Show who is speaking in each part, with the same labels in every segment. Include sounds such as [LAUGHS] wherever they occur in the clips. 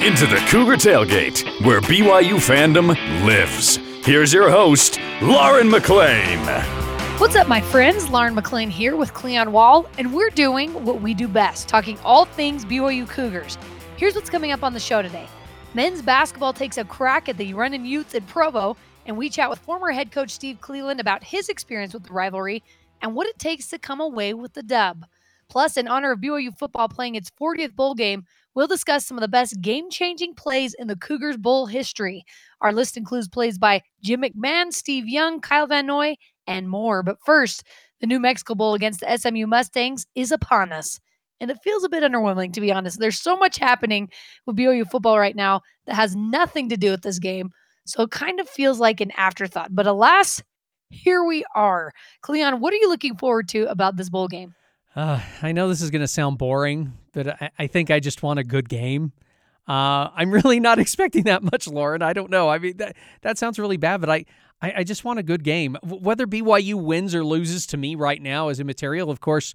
Speaker 1: into the Cougar Tailgate, where BYU fandom lives. Here's your host, Lauren McLean.
Speaker 2: What's up, my friends? Lauren McLean here with Cleon Wall, and we're doing what we do best talking all things BYU Cougars. Here's what's coming up on the show today Men's basketball takes a crack at the running Utes in Provo, and we chat with former head coach Steve Cleveland about his experience with the rivalry and what it takes to come away with the dub. Plus, in honor of BYU football playing its 40th bowl game, we'll discuss some of the best game changing plays in the Cougars Bowl history. Our list includes plays by Jim McMahon, Steve Young, Kyle Van Noy, and more. But first, the New Mexico Bowl against the SMU Mustangs is upon us. And it feels a bit underwhelming, to be honest. There's so much happening with BYU football right now that has nothing to do with this game. So it kind of feels like an afterthought. But alas, here we are. Cleon, what are you looking forward to about this bowl game?
Speaker 3: Uh, I know this is going to sound boring, but I, I, think I just want a good game. Uh, I'm [LAUGHS] really not expecting that much, Lauren. I don't know. I mean, that that sounds really bad, but I, I, I just want a good game. Whether BYU wins or loses to me right now is immaterial. Of course,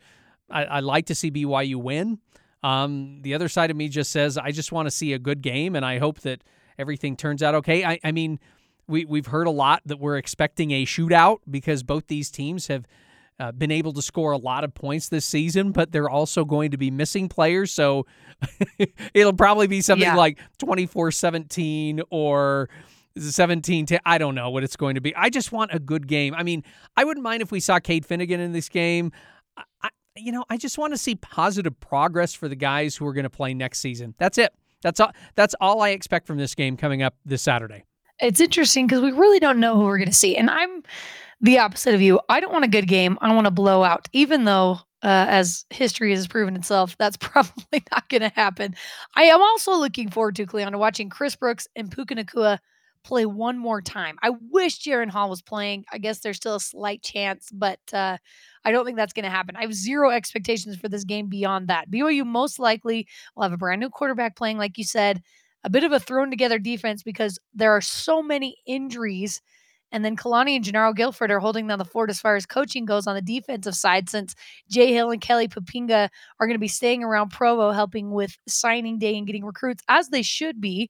Speaker 3: I, I like to see BYU win. Um, the other side of me just says I just want to see a good game, and I hope that everything turns out okay. I, I mean, we we've heard a lot that we're expecting a shootout because both these teams have – uh, been able to score a lot of points this season, but they're also going to be missing players. So [LAUGHS] it'll probably be something yeah. like 24 17 or 17 to I don't know what it's going to be. I just want a good game. I mean, I wouldn't mind if we saw Cade Fennegan in this game. I, you know, I just want to see positive progress for the guys who are going to play next season. That's it. That's all. That's all I expect from this game coming up this Saturday.
Speaker 2: It's interesting because we really don't know who we're going to see, and I'm the opposite of you. I don't want a good game. I want to blow out, even though, uh, as history has proven itself, that's [LAUGHS] probably not going to happen. I am also looking forward to, Cleon, to watching Chris Brooks and Puka Nacua play one more time. I wish Jaren Hall was playing. I guess there's still a slight chance, but uh, I don't think that's going to happen. I have zero expectations for this game beyond that. BYU most likely will have a brand new quarterback playing, like you said, a bit of a thrown together defense because there are so many injuries – and then Kalani and Jernaro Gilford are holding down the fort as far as coaching goes on the defensive side, since Jay Hill and Kelly Poppinga are going to be staying around Provo helping with signing day and getting recruits, as they should be.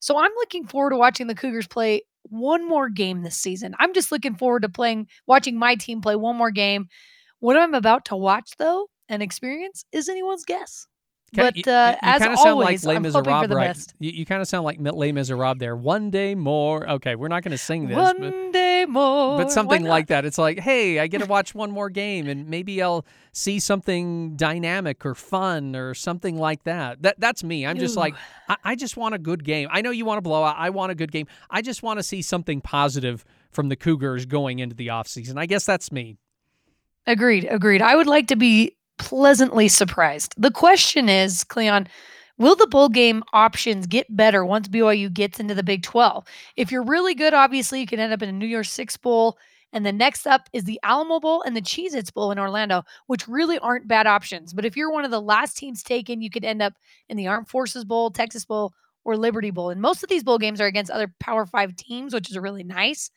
Speaker 2: So I'm looking forward to watching the Cougars play one more game this season. I'm just looking forward to playing, watching my team play one more game. What I'm about to watch, though, and experience is anyone's guess. But you, uh, you, as kind of sound always, like Les Miserables, right? Best.
Speaker 3: You, you kind of sound like Les Miserables there. One day more. Okay, we're not going to sing this.
Speaker 2: One
Speaker 3: but,
Speaker 2: day more.
Speaker 3: But something like that. It's like, hey, I get to watch one more game, and maybe I'll see something dynamic or fun or something like that. That that's me. I'm just Ooh. like, I, I just want a good game. I know you want to blow out. I want a good game. I just want to see something positive from the Cougars going into the offseason. I guess that's me.
Speaker 2: Agreed. Agreed. I would like to be pleasantly surprised. The question is, Cleon, will the bowl game options get better once BYU gets into the Big 12? If you're really good, obviously, you can end up in a New Year's Six Bowl. And the next up is the Alamo Bowl and the Cheez Its Bowl in Orlando, which really aren't bad options. But if you're one of the last teams taken, you could end up in the Armed Forces Bowl, Texas Bowl, or Liberty Bowl. And most of these bowl games are against other Power Five teams, which is really nice.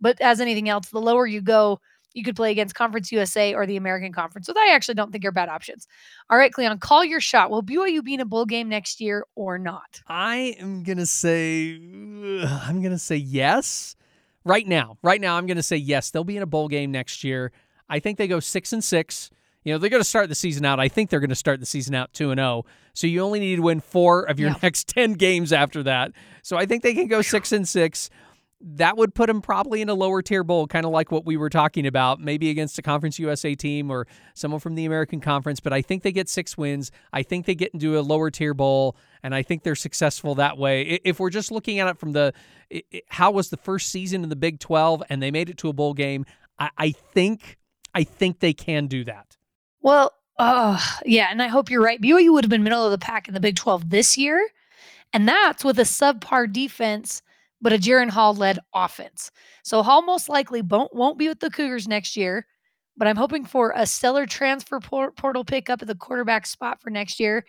Speaker 2: But as anything else, the lower you go, you could play against Conference USA or the American Conference. So I actually don't think are bad options. All right, Cleon, call your shot. Will BYU be in a bowl game next year or not?
Speaker 3: I am gonna say [SIGHS] I'm gonna say yes. Right now, right now, I'm gonna say yes. They'll be in a bowl game next year. I think they go six and six. You know, they're going to start the season out. I think they're going to start the season out 2 and 0. So you only need to win 4 of your yeah. [LAUGHS] next 10 games after that. So I think they can go 6 and 6 that would put them probably in a lower tier bowl, kind of like what we were talking about, maybe against a Conference USA team or someone from the American Conference. But I think they get six wins. I think they get into a lower tier bowl, and I think they're successful that way. If we're just looking at it from the how was the first season in the Big 12 and they made it to a bowl game, I, I think I think they can do that.
Speaker 2: Well, uh, yeah, and I hope you're right. BYU would have been middle of the pack in the Big 12 this year, and that's with a subpar defense but a Jaren Hall led offense. So Hall most likely won't, won't be with the Cougars next year, but I'm hoping for a stellar transfer portal pickup at the quarterback spot for next year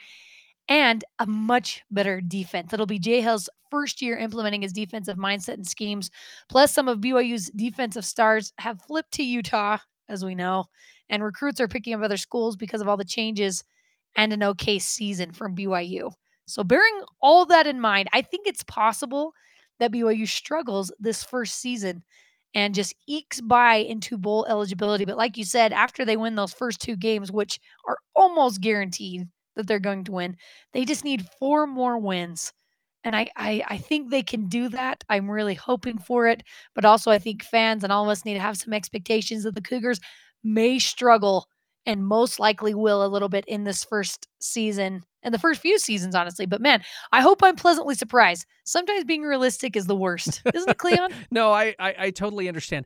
Speaker 2: and a much better defense. It'll be Jay Hill's first year implementing his defensive mindset and schemes. Plus, some of BYU's defensive stars have flipped to Utah, as we know, and recruits are picking up other schools because of all the changes and an okay season from BYU. So, bearing all that in mind, I think it's possible BYU struggles this first season and just ekes by into bowl eligibility. But like you said, after they win those first two games, which are almost guaranteed that they're going to win, they just need four more wins. And I, I, I think they can do that. I'm really hoping for it. But also, I think fans and all of us need to have some expectations that the Cougars may struggle and most likely will a little bit in this first season and the first few seasons, honestly. But man, I hope I'm pleasantly surprised. Sometimes being realistic is the worst, isn't it, Cleon? [LAUGHS]
Speaker 3: no, I, I, I totally understand.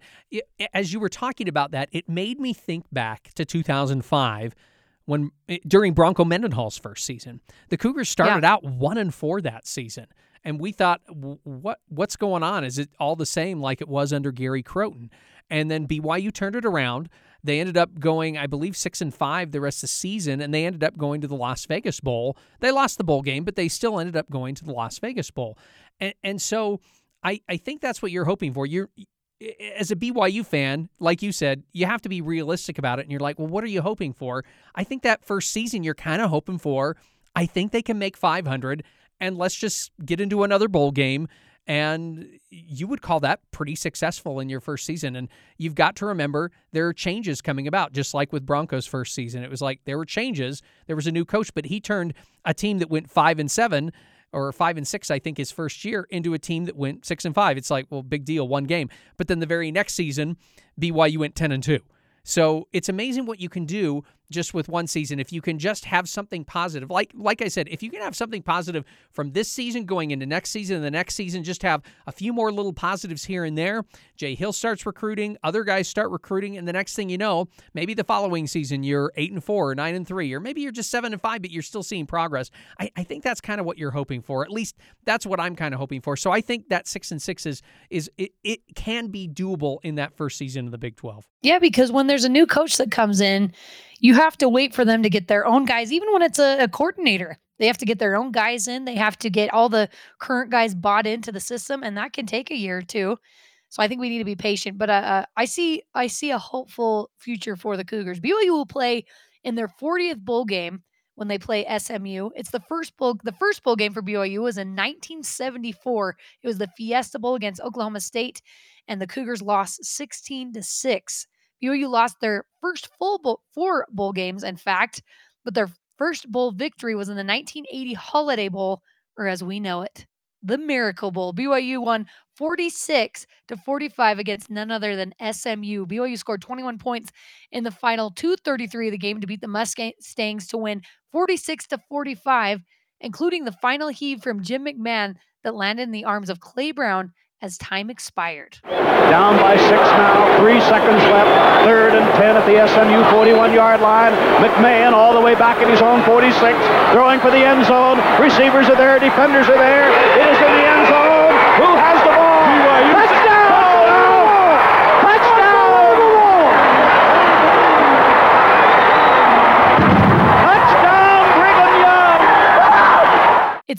Speaker 3: As you were talking about that, it made me think back to 2005 when eh, during Bronco Mendenhall's first season, the Cougars started yeah. out one and four that season. And we thought, what what's going on? Is it all the same like it was under Gary Crowton? And then BYU turned it around. They ended up going, I believe, six and five the rest of the season, and they ended up going to the Las Vegas Bowl. They lost the bowl game, but they still ended up going to the Las Vegas Bowl. And, and so I, I think that's what you're hoping for. You're as a BYU fan, like you said, you have to be realistic about it. And you're like, well, what are you hoping for? I think that first season you're kind of hoping for. I think they can make 500, and let's just get into another bowl game and you would call that pretty successful in your first season. And you've got to remember there are changes coming about, just like with Broncos' first season. It was like there were changes. There was a new coach, but he turned a team that went five and seven or five and six, I think, his first year into a team that went six and five. It's like, well, big deal, one game. But then the very next season, BYU went ten and two. So it's amazing what you can do just with one season if you can just have something positive like like I said if you can have something positive from this season going into next season and the next season just have a few more little positives here and there. Jay Hill starts recruiting other guys start recruiting and the next thing you know maybe the following season you're 8 and 4 or 9 and 3 or maybe you're just 7 and 5 but you're still seeing progress. I, I think that's kind of what you're hoping for. At least that's what I'm kind of hoping for. So I think that 6 and 6 is is it, it can be doable in that first season of the Big 12
Speaker 2: yeah because when there's a new coach that comes in you have to wait for them to get their own guys, even when it's a, a coordinator. They have to get their own guys in. They have to get all the current guys bought into the system, and that can take a year or two. So I think we need to be patient. But uh, uh I see I see a hopeful future for the Cougars. BYU will play in their 40th bowl game when they play SMU. It's the first bowl. The first bowl game for BYU was in 1974. It was the Fiesta Bowl against Oklahoma State, and the Cougars lost 16 to six. BYU lost their first full bowl, four bowl games, in fact, but their first bowl victory was in the 1980 Holiday Bowl, or as we know it, the Miracle Bowl. BYU won 46 to 45 against none other than SMU. BYU scored 21 points in the final 233 of the game to beat the Mustangs to win 46 to 45, including the final heave from Jim McMahon that landed in the arms of Clay Brown as time expired.
Speaker 4: Down by six now, three seconds left. Third and 10 at the SMU 41 yard line. McMahon all the way back in his own 46, throwing for the end zone. Receivers are there, defenders are there. It is in the end zone. Who has the ball?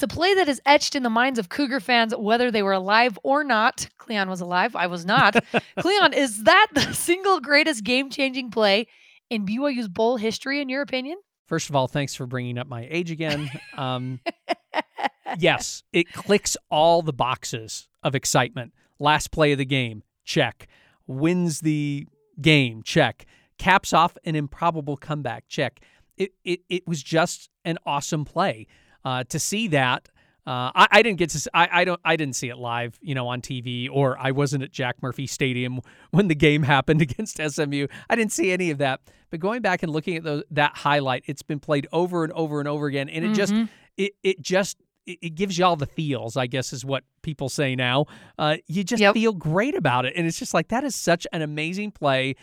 Speaker 2: It's a play that is etched in the minds of Cougar fans, whether they were alive or not. Cleon was alive. I was not. [LAUGHS] Cleon, is that the single greatest game changing play in BYU's bowl history, in your opinion?
Speaker 3: First of all, thanks for bringing up my age again. Um, [LAUGHS] yes, it clicks all the boxes of excitement. Last play of the game, check. Wins the game, check. Caps off an improbable comeback, check. It, it, it was just an awesome play uh, to see that. Uh, I, I, didn't get to. I, I don't. I didn't see it live, you know, on TV, or I wasn't at Jack Murphy Stadium [LAUGHS] when the game happened [LAUGHS] against SMU. I didn't see any of that. But going back and looking at those, that highlight, it's been played over and over and over again, and it mm-hmm. just, it, it just, it, gives you all the feels. I guess is what people say now. Uh, you just yep. feel great about it, and it's just like that is such an amazing play,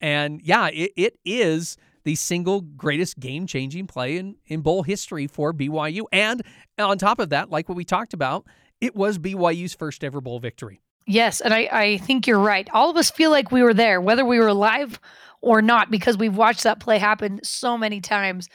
Speaker 3: and yeah, it, it is the single greatest game changing play in, in bowl history for BYU. And on top of that, like what we talked about, it was BYU's first ever bowl victory.
Speaker 2: Yes, and I, I think you're right. All of us feel like we were there, whether we were live or not, because we've watched that play happen so many times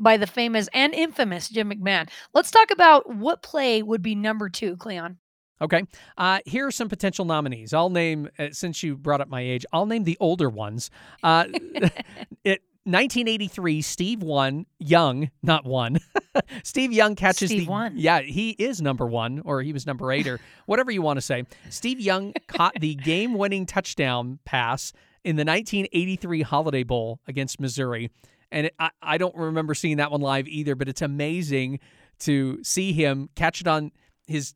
Speaker 2: by the famous and infamous Jim McMahon. Let's talk about what play would be number two, Cleon.
Speaker 3: Okay. Uh, here are some potential nominees. I'll name, uh, since you brought up my age, I'll name the older ones. Uh, [LAUGHS] [LAUGHS] it 1983, Steve one Young, not one. [LAUGHS] Steve Young catches
Speaker 2: Steve
Speaker 3: the
Speaker 2: won.
Speaker 3: yeah he is number one or he was number eight or [LAUGHS] whatever you want to say. Steve Young caught the game-winning touchdown pass in the 1983 Holiday Bowl against Missouri, and it, I, I don't remember seeing that one live either. But it's amazing to see him catch it on his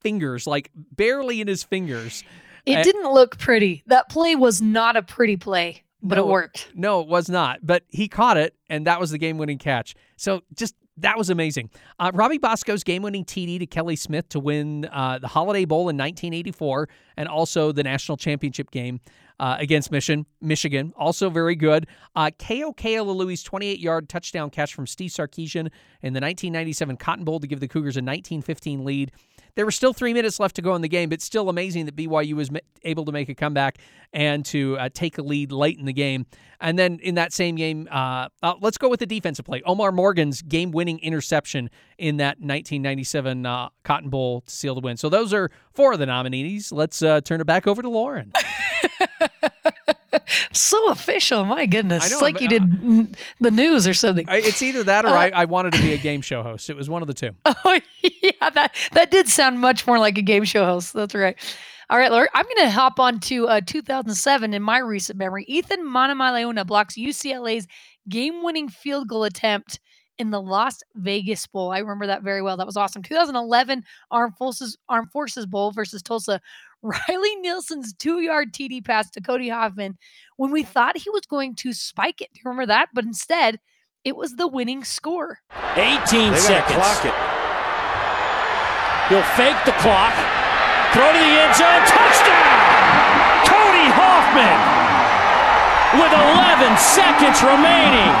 Speaker 3: fingers, like barely in his fingers.
Speaker 2: It didn't look pretty. That play was not a pretty play, but
Speaker 3: No.
Speaker 2: it worked.
Speaker 3: No, it was not. But he caught it, and that was the game-winning catch. So just that was amazing. Uh, Robbie Bosco's game-winning TD to Kelly Smith to win uh, the Holiday Bowl in 1984, and also the national championship game uh, against Mission, Michigan. Also very good. Uh, Ko Louis 28-yard touchdown catch from Steve Sarkisian in the 1997 Cotton Bowl to give the Cougars a 19-15 lead. There were still three minutes left to go in the game, but still amazing that BYU was able to make a comeback and to uh, take a lead late in the game. And then in that same game, uh, uh, let's go with the defensive play. Omar Morgan's game winning interception in that 1997 uh, Cotton Bowl to seal the win. So those are four of the nominees. Let's uh, turn it back over to Lauren. [LAUGHS]
Speaker 2: So official, my goodness.
Speaker 3: Know,
Speaker 2: it's like you did mm, the news or something.
Speaker 3: It's either that or I, I wanted to be a game show host. It was one of the two. [LAUGHS]
Speaker 2: Oh yeah, that that did sound much more like a game show host. That's right. All right, Laura, I'm going to hop on to uh, 2007 in my recent memory. Eathyn Manumaleuna blocks UCLA's game-winning field goal attempt in the Las Vegas Bowl. I remember that very well. That was awesome. 2011 Armed Forces Armed Forces Bowl versus Tulsa. Riley Nelson's two-yard TD pass to Cody Hoffman when we thought he was going to spike it. Do you remember that? But instead, it was the winning score.
Speaker 5: 18
Speaker 6: They
Speaker 5: seconds.
Speaker 6: clock it.
Speaker 5: He'll fake the clock. Throw to the end zone. Touchdown! Cody Hoffman with 11 seconds remaining.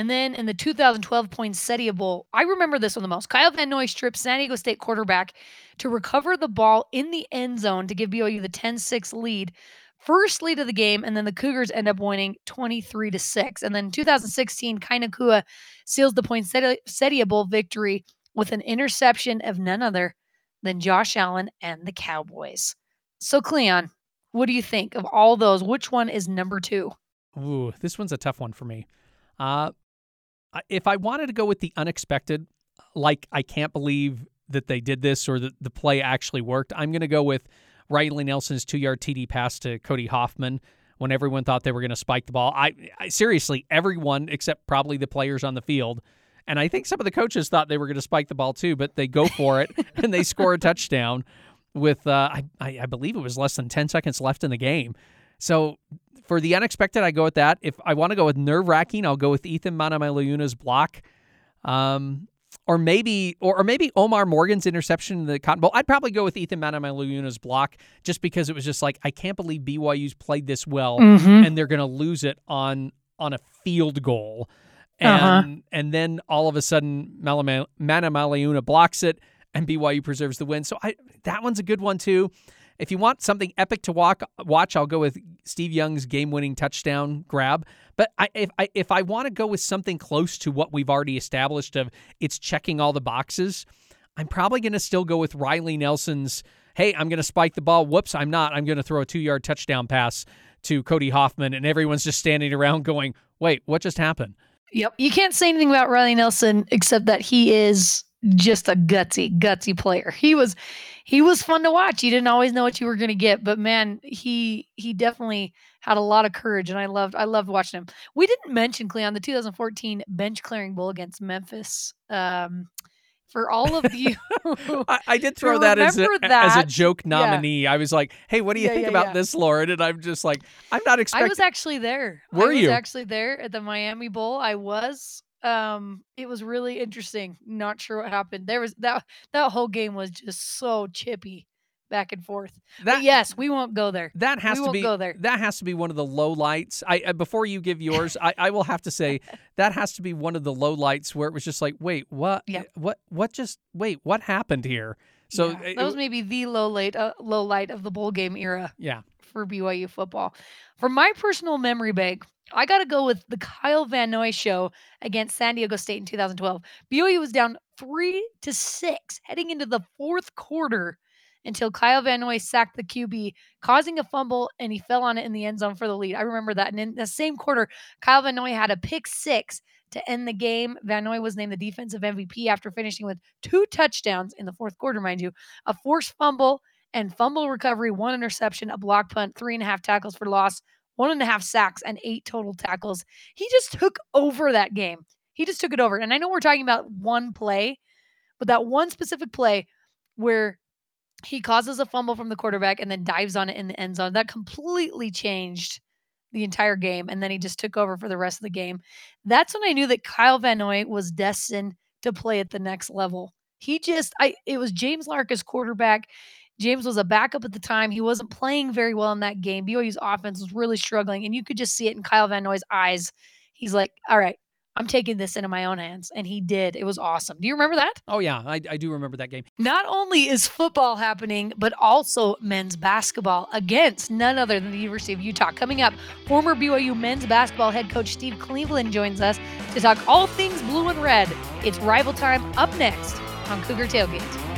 Speaker 2: And then in the 2012 Poinsettia Bowl, I remember this one the most. Kyle Van Noy stripped San Diego State quarterback to recover the ball in the end zone to give BYU the 10-6 lead. First lead of the game, and then the Cougars end up winning 23 to 6. And then 2016, Kai Nacua seals the Poinsettia Bowl victory with an interception of none other than Josh Allen and the Cowboys. So, Cleon, what do you think of all those? Which one is number two?
Speaker 3: Ooh, this one's a tough one for me. Uh, if I wanted to go with the unexpected, like I can't believe that they did this or that the play actually worked, I'm going to go with Riley Nelson's two-yard TD pass to Cody Hoffman when everyone thought they were going to spike the ball. I, I seriously, everyone except probably the players on the field. And I think some of the coaches thought they were going to spike the ball too, but they go for it [LAUGHS] and they score a touchdown with, uh, I, I I believe it was less than 10 seconds left in the game. So for the unexpected, I go with that. If I want to go with nerve wracking, I'll go with Eathyn Manumaleuna's block. Um, or maybe, or, or maybe Omar Morgan's interception in the Cotton Bowl. I'd probably go with Eathyn Manumaleuna's block just because it was just like I can't believe BYU's played this well
Speaker 2: Mhm.
Speaker 3: and they're going to lose it on on a field goal. And
Speaker 2: Uh-huh.
Speaker 3: and then all of a sudden Manumaleuna blocks it and BYU preserves the win. So I that one's a good one too. If you want something epic to walk, watch, I'll go with Steve Young's game-winning touchdown grab. But I, if I if I want to go with something close to what we've already established of it's checking all the boxes, I'm probably going to still go with Riley Nelson's. Hey, I'm going to spike the ball. Whoops, I'm not. I'm going to throw a two-yard touchdown pass to Cody Hoffman, and everyone's just standing around going, "Wait, what just happened?"
Speaker 2: Yep. You can't say anything about Riley Nelson except that he is just a gutsy, gutsy player. He was he was fun to watch. You didn't always know what you were gonna get, but man, he he definitely had a lot of courage and I loved I loved watching him. We didn't mention Cleon the 2014 bench clearing bowl against Memphis. Um for all of you [LAUGHS]
Speaker 3: I, I did [LAUGHS] throw that as a,
Speaker 2: remember
Speaker 3: as a
Speaker 2: that,
Speaker 3: joke
Speaker 2: yeah.
Speaker 3: nominee. I was like, "Hey, what do you
Speaker 2: Yeah,
Speaker 3: think
Speaker 2: yeah,
Speaker 3: about
Speaker 2: yeah.
Speaker 3: this, Lauren?" And I'm just like, "I'm not expecting."
Speaker 2: I was actually there.
Speaker 3: Were
Speaker 2: I was
Speaker 3: you?
Speaker 2: actually there at the Miami Bowl. I was. Um, it was really interesting. Not sure what happened. There was that that whole game was just so chippy, back and forth.
Speaker 3: that
Speaker 2: But yes, we won't go there.
Speaker 3: that has
Speaker 2: we
Speaker 3: to
Speaker 2: won't
Speaker 3: be
Speaker 2: go there.
Speaker 3: that has to be one of the low lights. I uh, before you give yours, I, I will have to say [LAUGHS] that has to be one of the low lights where it was just like, "Wait, what?
Speaker 2: Yeah.
Speaker 3: What? What just? Wait, what happened here?" So
Speaker 2: Yeah,
Speaker 3: it-
Speaker 2: that was maybe the low light, uh, low light of the bowl game era
Speaker 3: yeah,
Speaker 2: for BYU football. For my personal memory bank, I got to go with the Kyle Van Noy show against San Diego State in 2012. BYU was down three to six heading into the fourth quarter, until Kyle Van Noy sacked the QB, causing a fumble, and he fell on it in the end zone for the lead. I remember that. And in the same quarter, Kyle Van Noy had a pick six to end the game. Van Noy was named the defensive MVP after finishing with two touchdowns in the fourth quarter, mind you, a forced fumble and fumble recovery, one interception, a block punt, three and a half tackles for loss, one and a half sacks, and eight total tackles. He just took over that game. He just took it over. And I know we're talking about one play, but that one specific play where he causes a fumble from the quarterback and then dives on it in the end zone, that completely changed the entire game. And then he just took over for the rest of the game. That's when I knew that Kyle Van Noy was destined to play at the next level. He just, I, it was James Lark as quarterback. James was a backup at the time. He wasn't playing very well in that game. BYU's offense was really struggling, and you could just see it in Kyle Van Noy's eyes. He's like, all right, I'm taking this into my own hands. And he did. It was awesome. Do you remember that?
Speaker 3: Oh, yeah. I, I do remember that game.
Speaker 2: Not only is football happening, but also men's basketball against none other than the University of Utah. Coming up, former BYU men's basketball head coach Steve Cleveland joins us to talk all things blue and red. It's rival time up next on Cougar Tailgate.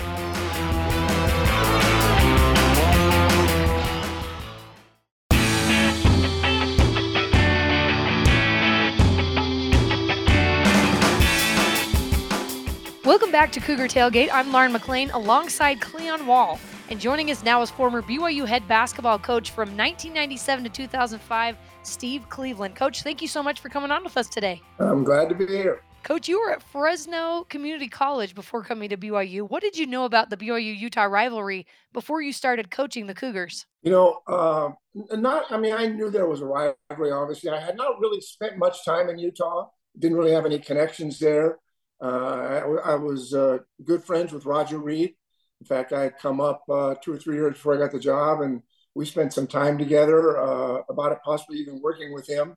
Speaker 2: Back to Cougar Tailgate. I'm Lauren McLean alongside Cleon Wall. And joining us now is former BYU head basketball coach from 1997 to 2005, Steve Cleveland. Coach, thank you so much for coming on with us today.
Speaker 6: I'm glad to be here.
Speaker 2: Coach, you were at Fresno Community College before coming to BYU. What did you know about the BYU Utah rivalry before you started coaching the Cougars?
Speaker 6: You know, uh, not, I mean, I knew there was a rivalry, obviously. I had not really spent much time in Utah, didn't really have any connections there. Uh, I, I, was uh, good friends with Roger Reid. In fact, I had come up uh, two or three years before I got the job, and we spent some time together about it, possibly even working with him.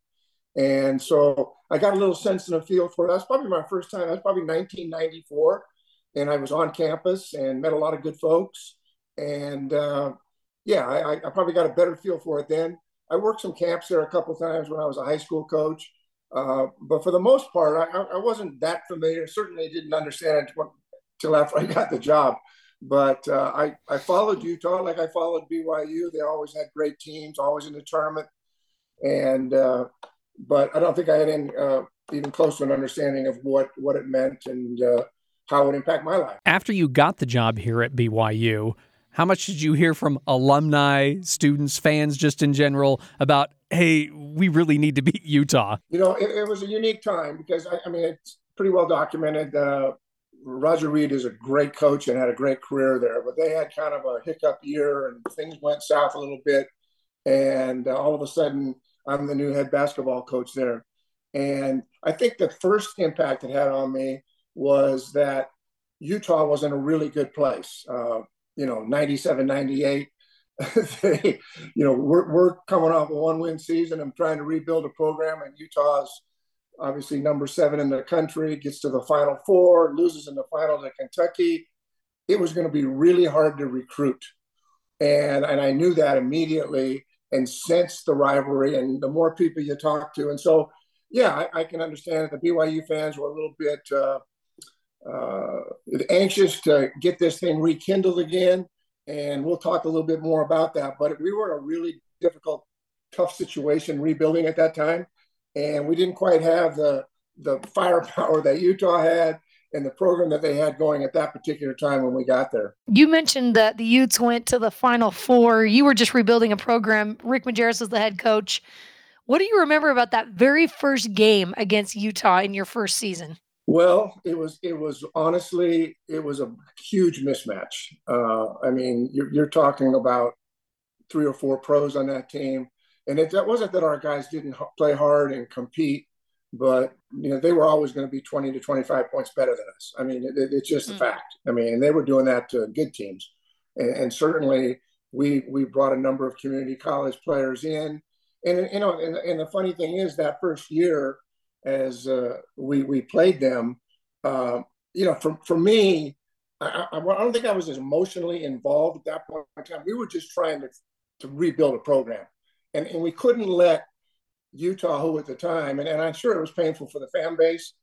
Speaker 6: And so I got a little sense and a feel for it. That's probably my first time. That's probably 1994, and I was on campus and met a lot of good folks. And uh, yeah, I, I probably got a better feel for it then. I worked some camps there a couple times when I was a high school coach uh, but for the most part, I, I, wasn't that familiar. Certainly didn't understand it until after [LAUGHS] I got the job. But uh, I, I followed Utah like I followed BYU. They always had great teams, always in the tournament. And uh, but I don't think I had any, uh, even close to an understanding of what what it meant and uh, how it would impact my life.
Speaker 3: After you got the job here at BYU, how much did you hear from alumni, students, fans, just in general about, hey, we really need to beat Utah?
Speaker 6: You know, it, it was a unique time because, I, I mean, it's pretty well documented. Uh, Roger Reid is a great coach and had a great career there, but they had kind of a hiccup year and things went south a little bit. And uh, all of a sudden, I'm the new head basketball coach there. And I think the first impact it had on me was that Utah was in a really good place. Uh, you know, 97, 98. [LAUGHS] they, you know, we're, we're coming off a one win season. I'm trying to rebuild a program, and Utah's obviously number seven in the country, gets to the final four, loses in the final to Kentucky. It was going to be really hard to recruit. And, and I knew that immediately and sensed the rivalry and the more people you talk to. And so, yeah, I, I can understand that the BYU fans were a little bit uh, uh, anxious to get this thing rekindled again. And we'll talk a little bit more about that. But we were in a really difficult, tough situation rebuilding at that time. And we didn't quite have the, the firepower [LAUGHS] that Utah had and the program that they had going at that particular time when we got there.
Speaker 2: You mentioned that the Utes went to the Final Four. You were just rebuilding a program. Rick Majerus was the head coach. What do you remember about that very first game against Utah in your first season?
Speaker 6: Well, it was it was honestly it was a huge mismatch. Uh, I mean, you're, you're, talking about three or four pros on that team, and it that wasn't that our guys didn't play hard and compete, but you know they were always going to be 20 to 25 points better than us. I mean, it, it's just mm. a fact. I mean, and they were doing that to good teams, and, and certainly we we brought a number of community college players in, and you know, and, and the funny thing is that first year as uh, we we played them. Uh, you know, for for me, I, I, don't think I was as emotionally involved at that point in time. We were just trying to to rebuild a program, and and we couldn't let Utah, who at the time, and, and I'm sure it was painful for the fan base,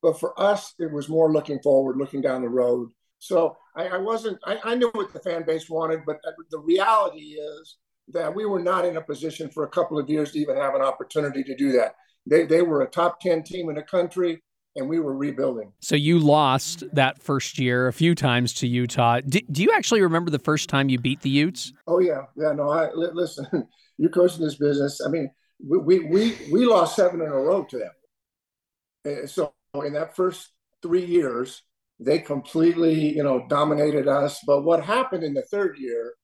Speaker 6: but for us, it was more looking forward, looking down the road So I, I wasn't. I, I, knew what the fan base wanted, but the reality is that we were not in a position for a couple of years to even have an opportunity to do that. They they were a top ten team in the country, and we were rebuilding.
Speaker 3: So you lost that first year a few times to Utah. Do, do you actually remember the first time you beat the Utes?
Speaker 6: Oh yeah, yeah. No, I listen. [LAUGHS] You're coaching this business. I mean, we we we, we lost seven in a row to them. So in that first three years they completely, you know, dominated us. But what happened in the third year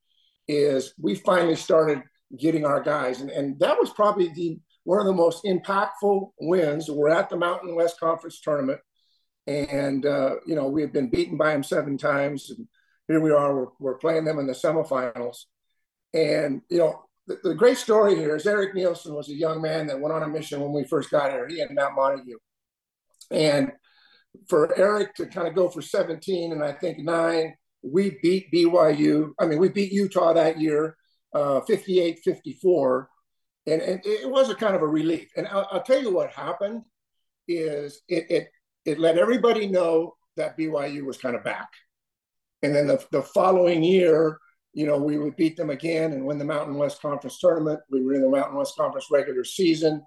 Speaker 6: is we finally started getting our guys, and, and that was probably the one of the most impactful wins. We're at the Mountain West Conference tournament, and uh, you know we have been beaten by them seven times, and here we are. We're, we're playing them in the semifinals, and you know the, the, great story here is Eric Nielsen was a young man that went on a mission when we first got here. He and Matt Montague, and for Eric to kind of go for 17 and I think nine, we beat BYU. I mean, we beat Utah that year, uh, 58 54. And, and it was a kind of a relief. And I'll, I'll tell you what happened is it, it, it let everybody know that BYU was kind of back. And then the, the following year, you know, we would beat them again and win the Mountain West Conference tournament. We were in the Mountain West Conference regular season.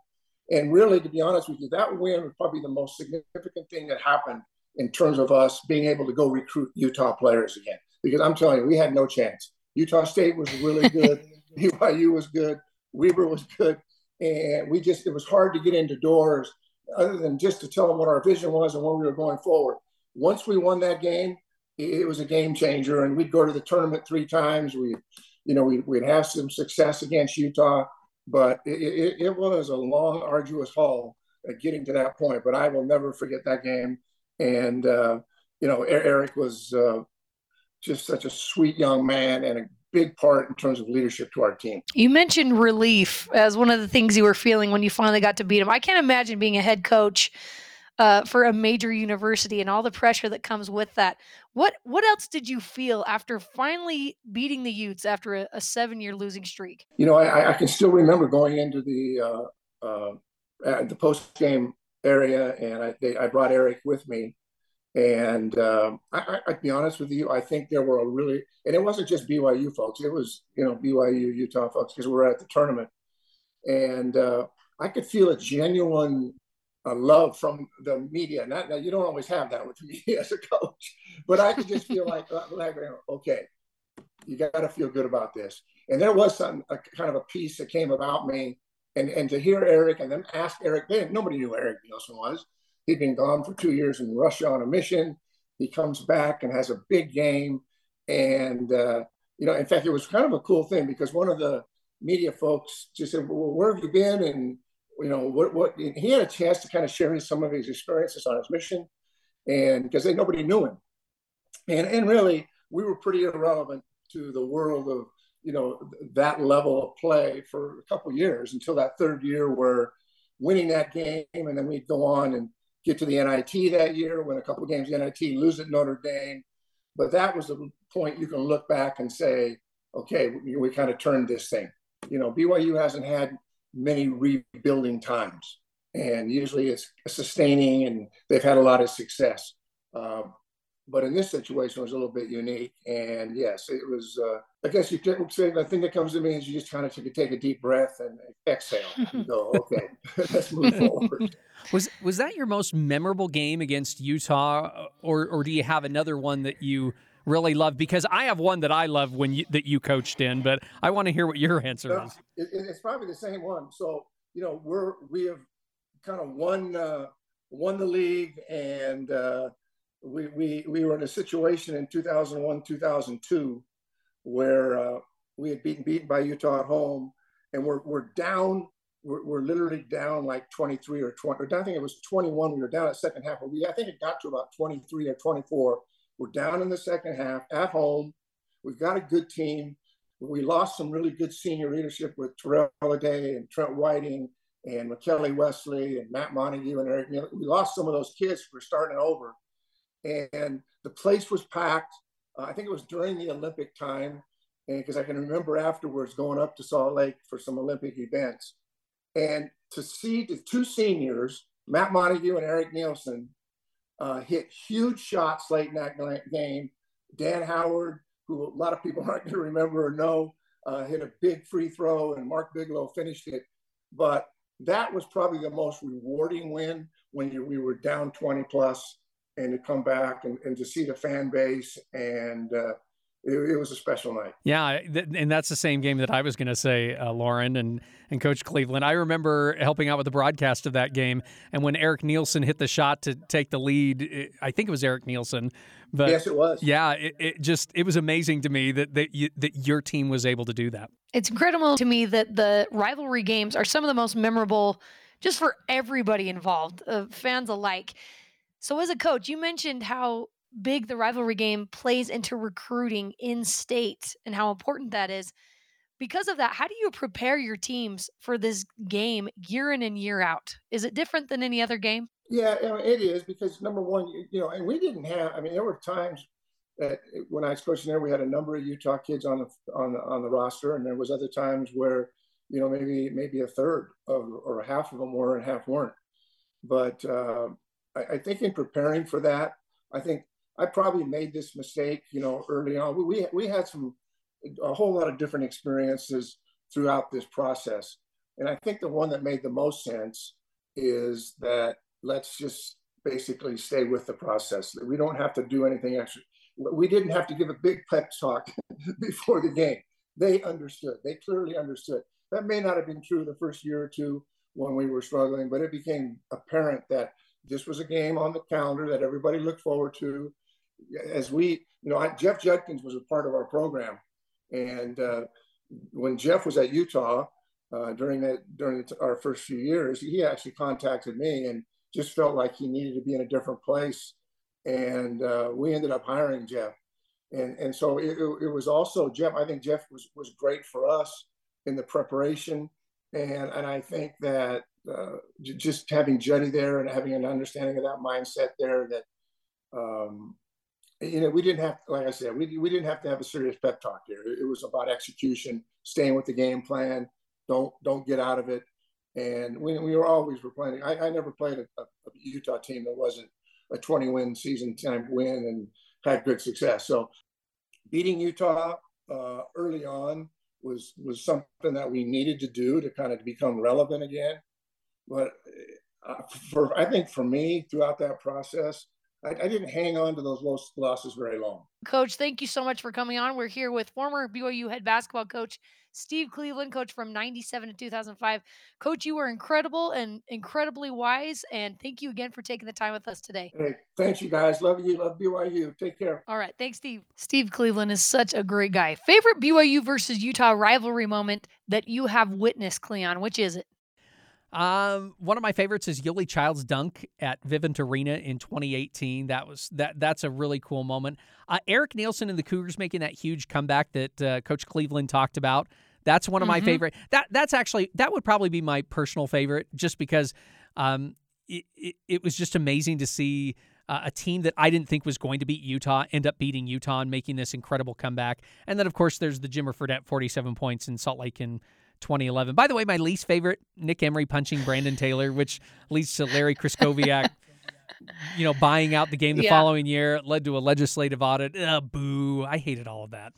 Speaker 6: And really, to be honest with you, that win was probably the most significant thing that happened in terms of us being able to go recruit Utah players again. Because I'm telling you, we had no chance. Utah State was really good. [LAUGHS] BYU was good. Weber was good. And we just, it was hard to get into doors other than just to tell them what our vision was and where we were going forward. Once we won that game, it was a game changer. And we'd go to the tournament three times. We, you know, we, we'd have some success against Utah but it, it, it was a long, arduous haul getting to that point. But I will never forget that game. And uh, you know, Eric was uh, just such a sweet young man and a big part in terms of leadership to our team.
Speaker 2: You mentioned relief as one of the things you were feeling when you finally got to beat him. I can't imagine being a head coach uh, for a major university and all the pressure that comes with that. What what else did you feel after finally beating the Utes after a, a seven year losing streak?
Speaker 6: You know, I, I, can still remember going into the uh, uh, the post game area, and I they, I brought Eric with me. And um, I, would be honest with you, I think there were a really, and it wasn't just BYU folks; it was you know BYU Utah folks because we were at the tournament, and uh, I could feel a genuine a love from the media. Not you don't always have that with me [LAUGHS] as a coach, but I could just feel like, uh, like okay, you got to feel good about this. And there was some a, kind of a piece that came about me, and and to hear Eric and then ask Eric. Then nobody knew Eric Nielsen was. He'd been gone for two years in Russia on a mission. He comes back and has a big game, and uh, you know, in fact, it was kind of a cool thing because one of the media folks just said, "Well, where have you been?" and you know, what, what he had a chance to kind of share some of his experiences on his mission, and because nobody knew him, and and really we were pretty irrelevant to the world of you know that level of play for a couple years until that third year where winning that game and then we'd go on and get to the NIT that year, win a couple games the NIT, lose at Notre Dame, but that was the point you can look back and say, okay, we, we kind of turned this thing. You know, BYU hasn't had many rebuilding times. And usually it's sustaining and they've had a lot of success. Um, but in this situation, it was a little bit unique. And yes, it was, uh, I guess you could say the thing that comes to me is you just kind of take, take a deep breath and exhale and go, [LAUGHS] okay, [LAUGHS] let's move forward.
Speaker 3: Was was that your most memorable game against Utah, or or do you have another one that you really love? Because I have one that I love when you, that you coached in, but I want to hear what your answer is.
Speaker 6: It, it's probably the same one. So you know, we're we have kind of won uh, won the league, and uh, we we we were in a situation in 2001 2002 where uh, we had beaten beaten by Utah at home, and we're we're down. We're, we're literally down like 23 or 20. Or I think it was 21. We were down at second half, but we I think it got to about 23 or 24 we're down in the second half at home. We've got a good team. We lost some really good senior leadership with Terrell Lyday and Trent Whiting and Mekeli Wesley and Matt Montague and Eric. We lost some of those kids. We're starting over. And the place was packed. Uh, I think it was during the Olympic time. And because I can remember afterwards going up to Salt Lake for some Olympic events. And to see the two seniors, Matt Montague and Eric Nielsen, uh, hit huge shots late in that game Dan Howard, who a lot of people [LAUGHS] aren't going to remember or know, uh, hit a big free throw, and Mark Bigelow finished it. But that was probably the most rewarding win when you, we were down 20 plus and to come back and, and to see the fan base and uh, it, it, was a special night.
Speaker 3: Yeah, and that's the same game that I was going to say, uh, Lauren and and Coach Cleveland. I remember helping out with the broadcast of that game, and when Eric Nielsen hit the shot to take the lead, it, I think it was Eric Nielsen. But
Speaker 6: yes, it was.
Speaker 3: Yeah, it, it just it was amazing to me that that you, that your team was able to do that.
Speaker 2: It's incredible to me that the rivalry games are some of the most memorable, just for everybody involved, uh, fans alike. So, as a coach, you mentioned how big the rivalry game plays into recruiting in state and how important that is. Because of that, how do you prepare your teams for this game year in and year out? Is it different than any other game?
Speaker 6: Yeah, it is because number one, you know, and we didn't have. I mean, there were times that when I was coaching there, we had a number of Utah kids on the on the on the roster, and there was other times where, you know, maybe maybe a third of or a half of them were and half weren't. But uh, I, I think in preparing for that, I think I probably made this mistake, you know, early on. We, we had some, a whole lot of different experiences throughout this process. And I think the one that made the most sense is that let's just basically stay with the process. That We don't have to do anything extra. We didn't have to give a big pep talk [LAUGHS] before the game. They understood. They clearly understood. That may not have been true the first year or two when we were struggling, but it became apparent that this was a game on the calendar that everybody looked forward to. As we, you know, I, Jeff Judkins was a part of our program, and uh, when Jeff was at Utah uh, during that during our first few years, he actually contacted me and just felt like he needed to be in a different place, and uh, we ended up hiring Jeff, and and so it, it was also Jeff. I think Jeff was was great for us in the preparation, and and I think that uh, just having Juddy there and having an understanding of that mindset there that um, you know, we didn't have, like I said, we, we didn't have to have a serious pep talk here. It was about execution, staying with the game plan. Don't don't get out of it. And we, we were always were playing. I, I never played a, a, Utah team that wasn't a 20 win season time win and had good success. So beating Utah uh, early on was was something that we needed to do to kind of become relevant again. But uh, for I think for me throughout that process, I, I, didn't hang on to those losses very long.
Speaker 2: Coach, thank you so much for coming on. We're here with former BYU head basketball coach Steve Cleveland, coach from 97 to 2005. Coach, you were incredible and incredibly wise. And thank you again for taking the time with us today.
Speaker 6: Hey, thanks, you guys. Love you. Love BYU. Take care.
Speaker 2: All right. Thanks, Steve. Steve Cleveland is such a great guy. Favorite BYU versus Utah rivalry moment that you have witnessed, Cleon? Which is it?
Speaker 3: Um, one of my favorites is Yoeli Childs' dunk at Vivint Arena in 2018. That was that. That's a really cool moment. Uh, Eric Nielsen and the Cougars making that huge comeback that uh, Coach Cleveland talked about. That's one of mm-hmm. my favorite. That that's actually that would probably be my personal favorite, just because um, it, it, it was just amazing to see uh, a team that I didn't think was going to beat Utah end up beating Utah and making this incredible comeback. And then, of course, there's the Jimmer Fredette 47 points in Salt Lake in 2011. By the way, my least favorite, Nick Emery punching Brandon Taylor, which leads to Larry Krystkowiak, you know, buying out the game the yeah. following year. Led to a legislative audit. Uh, boo. I hated all of that.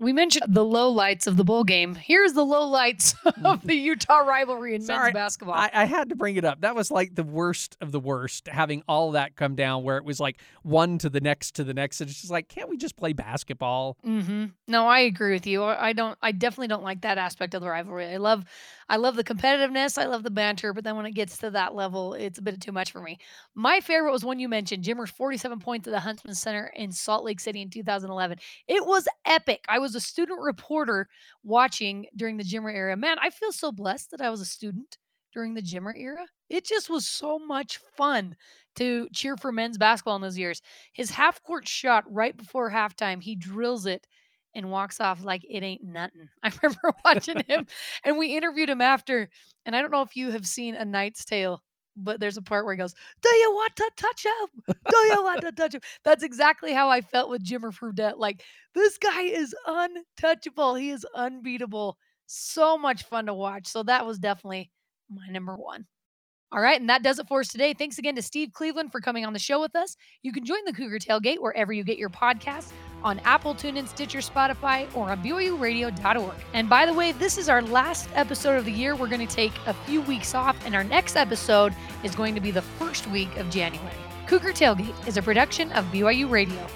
Speaker 2: We mentioned the low lights of the bowl game. Here's the low lights [LAUGHS] of the Utah rivalry in Sorry, men's basketball.
Speaker 3: I, I, had to bring it up. That was like the worst of the worst, having all that come down where it was like one to the next to the next. And it's just like, can't we just play basketball?
Speaker 2: Mm-hmm. No, I agree with you. I don't. I definitely don't like that aspect of the rivalry. I love I love the competitiveness. I love the banter, but then when it gets to that level, it's a bit too much for me. My favorite was one you mentioned, Jimmer's 47 points at the Huntsman Center in Salt Lake City in 2011. It was epic. I was a student reporter watching during the Jimmer era. Man, I feel so blessed that I was a student during the Jimmer era. It just was so much fun to cheer for men's basketball in those years. His half court shot right before halftime, he drills it and walks off like it ain't nothing. [LAUGHS] I remember watching him [LAUGHS] and we interviewed him after. And I don't know if you have seen A Knight's Tale, but there's a part where he goes, Do you want to touch him? Do you want to touch him? [LAUGHS] That's exactly how I felt with Jimmer Fredette. Like, this guy is untouchable. He is unbeatable. So much fun to watch. So that was definitely my number one. All right, and that does it for us today. Thanks again to Steve Cleveland for coming on the show with us. You can join the Cougar Tailgate wherever you get your podcasts on Apple, TuneIn, Stitcher, Spotify, or on BYURadio.org. And by the way, this is our last episode of the year. We're going to take a few weeks off, and our next episode is going to be the first week of January. Cougar Tailgate is a production of BYU Radio.